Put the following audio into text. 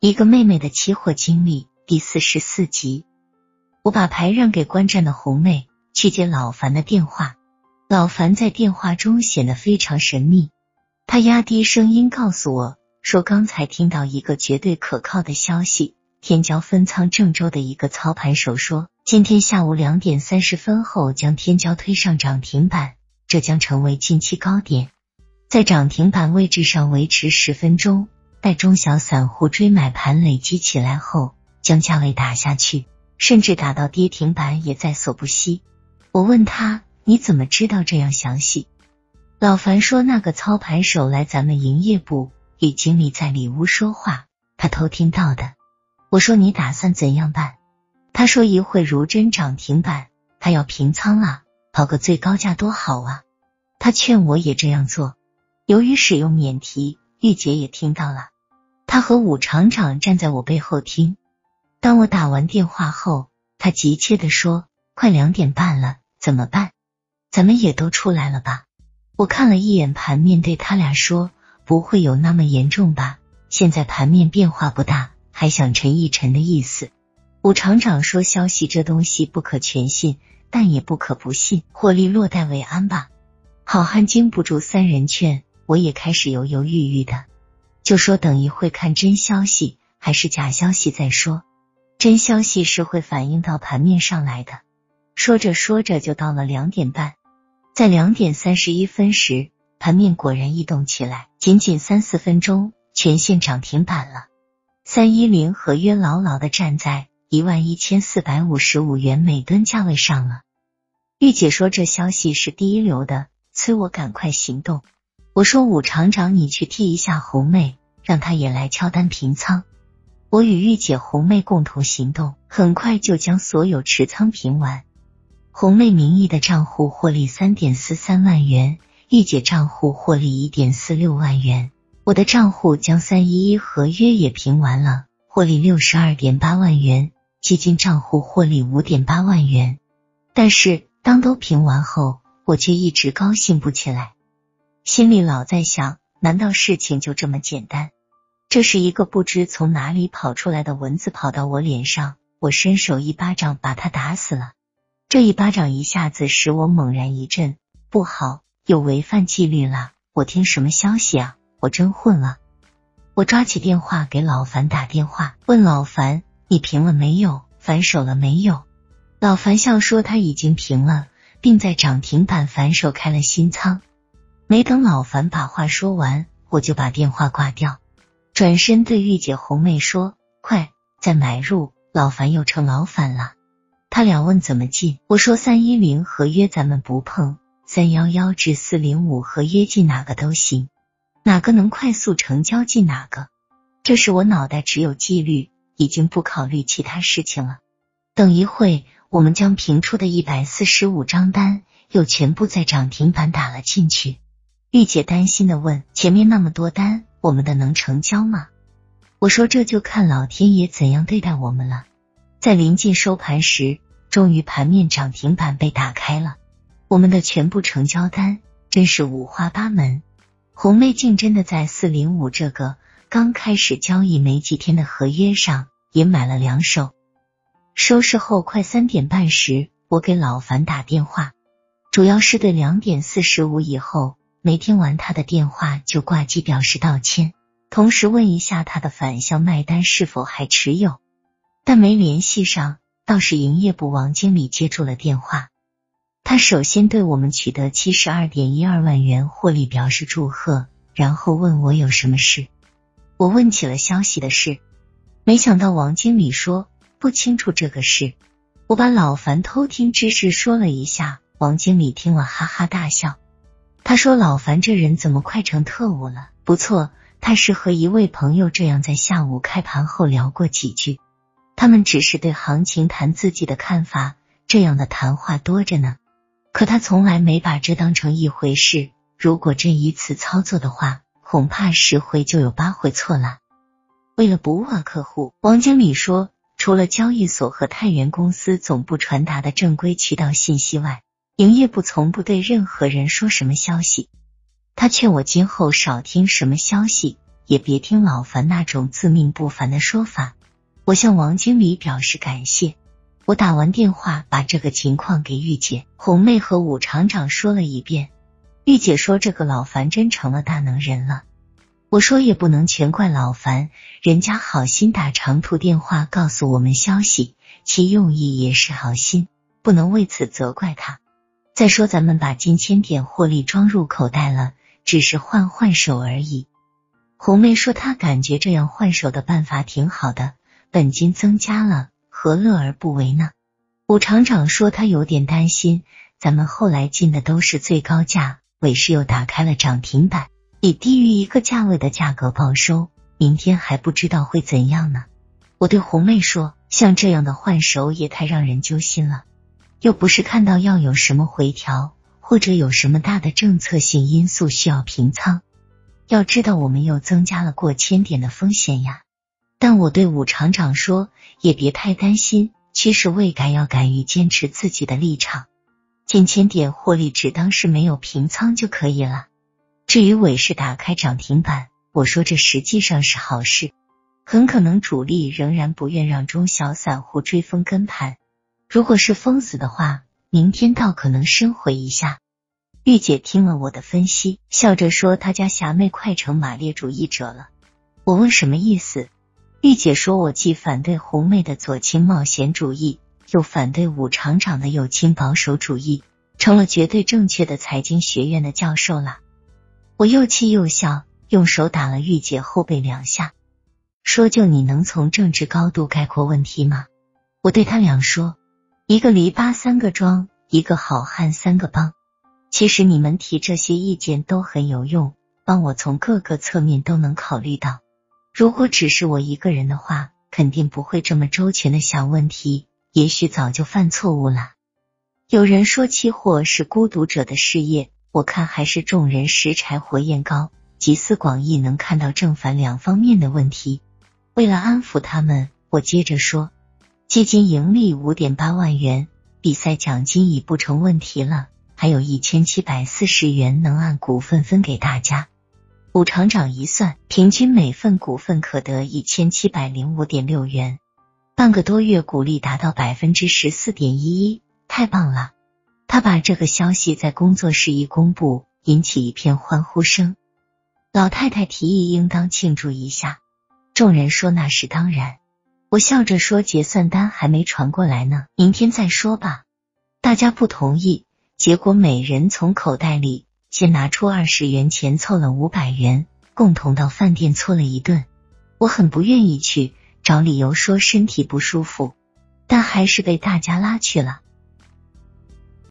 一个妹妹的期货经历第四十四集。我把牌让给观战的红妹，去接老樊的电话。老樊在电话中显得非常神秘，他压低声音告诉我说：“刚才听到一个绝对可靠的消息，天骄分仓郑州的一个操盘手说，今天下午两点三十分后将天骄推上涨停板，这将成为近期高点，在涨停板位置上维持十分钟。”待中小散户追买盘累积起来后，将价位打下去，甚至打到跌停板也在所不惜。我问他：“你怎么知道这样详细？”老樊说：“那个操盘手来咱们营业部与经理在里屋说话，他偷听到的。”我说：“你打算怎样办？”他说：“一会如真涨停板，他要平仓了，跑个最高价多好啊！”他劝我也这样做。由于使用免提。玉姐也听到了，他和武厂长站在我背后听。当我打完电话后，他急切的说：“快两点半了，怎么办？咱们也都出来了吧？”我看了一眼盘面，对他俩说：“不会有那么严重吧？现在盘面变化不大，还想沉一沉的意思。”武厂长说：“消息这东西不可全信，但也不可不信，获利落袋为安吧。”好汉经不住三人劝。我也开始犹犹豫豫的，就说等一会看真消息还是假消息再说。真消息是会反映到盘面上来的。说着说着就到了两点半，在两点三十一分时，盘面果然异动起来，仅仅三四分钟，全线涨停板了。三一零合约牢牢的站在一万一千四百五十五元每吨价位上了。玉姐说这消息是第一流的，催我赶快行动。我说武厂长，你去替一下红妹，让她也来敲单平仓。我与玉姐、红妹共同行动，很快就将所有持仓平完。红妹名义的账户获利三点四三万元，玉姐账户获利一点四六万元，我的账户将三一一合约也平完了，获利六十二点八万元，基金账户获利五点八万元。但是当都平完后，我却一直高兴不起来。心里老在想，难道事情就这么简单？这是一个不知从哪里跑出来的蚊子跑到我脸上，我伸手一巴掌把他打死了。这一巴掌一下子使我猛然一震，不好，有违反纪律了！我听什么消息啊？我真混了！我抓起电话给老樊打电话，问老樊：“你平了没有？反手了没有？”老樊笑说他已经平了，并在涨停板反手开了新仓。没等老樊把话说完，我就把电话挂掉，转身对玉姐、红妹说：“快再买入！”老樊又成老反了。他俩问怎么进，我说三一零合约咱们不碰，三幺幺至四零五合约进哪个都行，哪个能快速成交进哪个。这时我脑袋只有纪律，已经不考虑其他事情了。等一会，我们将平出的一百四十五张单又全部在涨停板打了进去。玉姐担心的问：“前面那么多单，我们的能成交吗？”我说：“这就看老天爷怎样对待我们了。”在临近收盘时，终于盘面涨停板被打开了，我们的全部成交单真是五花八门。红妹竟真的在四零五这个刚开始交易没几天的合约上也买了两手。收市后快三点半时，我给老樊打电话，主要是对两点四十五以后。没听完他的电话就挂机表示道歉，同时问一下他的反向卖单是否还持有，但没联系上。倒是营业部王经理接住了电话，他首先对我们取得七十二点一二万元获利表示祝贺，然后问我有什么事。我问起了消息的事，没想到王经理说不清楚这个事。我把老樊偷听之事说了一下，王经理听了哈哈大笑。他说：“老樊这人怎么快成特务了？不错，他是和一位朋友这样在下午开盘后聊过几句。他们只是对行情谈自己的看法，这样的谈话多着呢。可他从来没把这当成一回事。如果真以此操作的话，恐怕十回就有八回错了。为了不误客户，王经理说，除了交易所和太原公司总部传达的正规渠道信息外。”营业部从不对任何人说什么消息，他劝我今后少听什么消息，也别听老樊那种自命不凡的说法。我向王经理表示感谢。我打完电话，把这个情况给玉姐、红妹和武厂长说了一遍。玉姐说：“这个老樊真成了大能人了。”我说：“也不能全怪老樊，人家好心打长途电话告诉我们消息，其用意也是好心，不能为此责怪他。再说，咱们把近千点获利装入口袋了，只是换换手而已。”红妹说：“她感觉这样换手的办法挺好的，本金增加了。”何乐而不为呢？武厂长说他有点担心，咱们后来进的都是最高价，尾市又打开了涨停板，以低于一个价位的价格报收，明天还不知道会怎样呢。我对红妹说，像这样的换手也太让人揪心了，又不是看到要有什么回调，或者有什么大的政策性因素需要平仓，要知道我们又增加了过千点的风险呀。但我对武厂长说，也别太担心，趋势未改，要敢于坚持自己的立场。近千点获利，只当是没有平仓就可以了。至于尾市打开涨停板，我说这实际上是好事，很可能主力仍然不愿让中小散户追风跟盘。如果是封死的话，明天倒可能生回一下。玉姐听了我的分析，笑着说：“她家霞妹快成马列主义者了。”我问什么意思？玉姐说：“我既反对红妹的左倾冒险主义，又反对武厂长的右倾保守主义，成了绝对正确的财经学院的教授了。”我又气又笑，用手打了玉姐后背两下，说：“就你能从政治高度概括问题吗？”我对他俩说：“一个篱笆三个桩，一个好汉三个帮。其实你们提这些意见都很有用，帮我从各个侧面都能考虑到。”如果只是我一个人的话，肯定不会这么周全的想问题，也许早就犯错误了。有人说期货是孤独者的事业，我看还是众人拾柴火焰高，集思广益，能看到正反两方面的问题。为了安抚他们，我接着说，基金盈利五点八万元，比赛奖金已不成问题了，还有一千七百四十元能按股份分给大家。武厂长一算，平均每份股份可得一千七百零五点六元，半个多月股利达到百分之十四点一一，太棒了！他把这个消息在工作室一公布，引起一片欢呼声。老太太提议应当庆祝一下，众人说那是当然。我笑着说结算单还没传过来呢，明天再说吧。大家不同意，结果每人从口袋里。先拿出二十元钱凑了五百元，共同到饭店搓了一顿。我很不愿意去，找理由说身体不舒服，但还是被大家拉去了。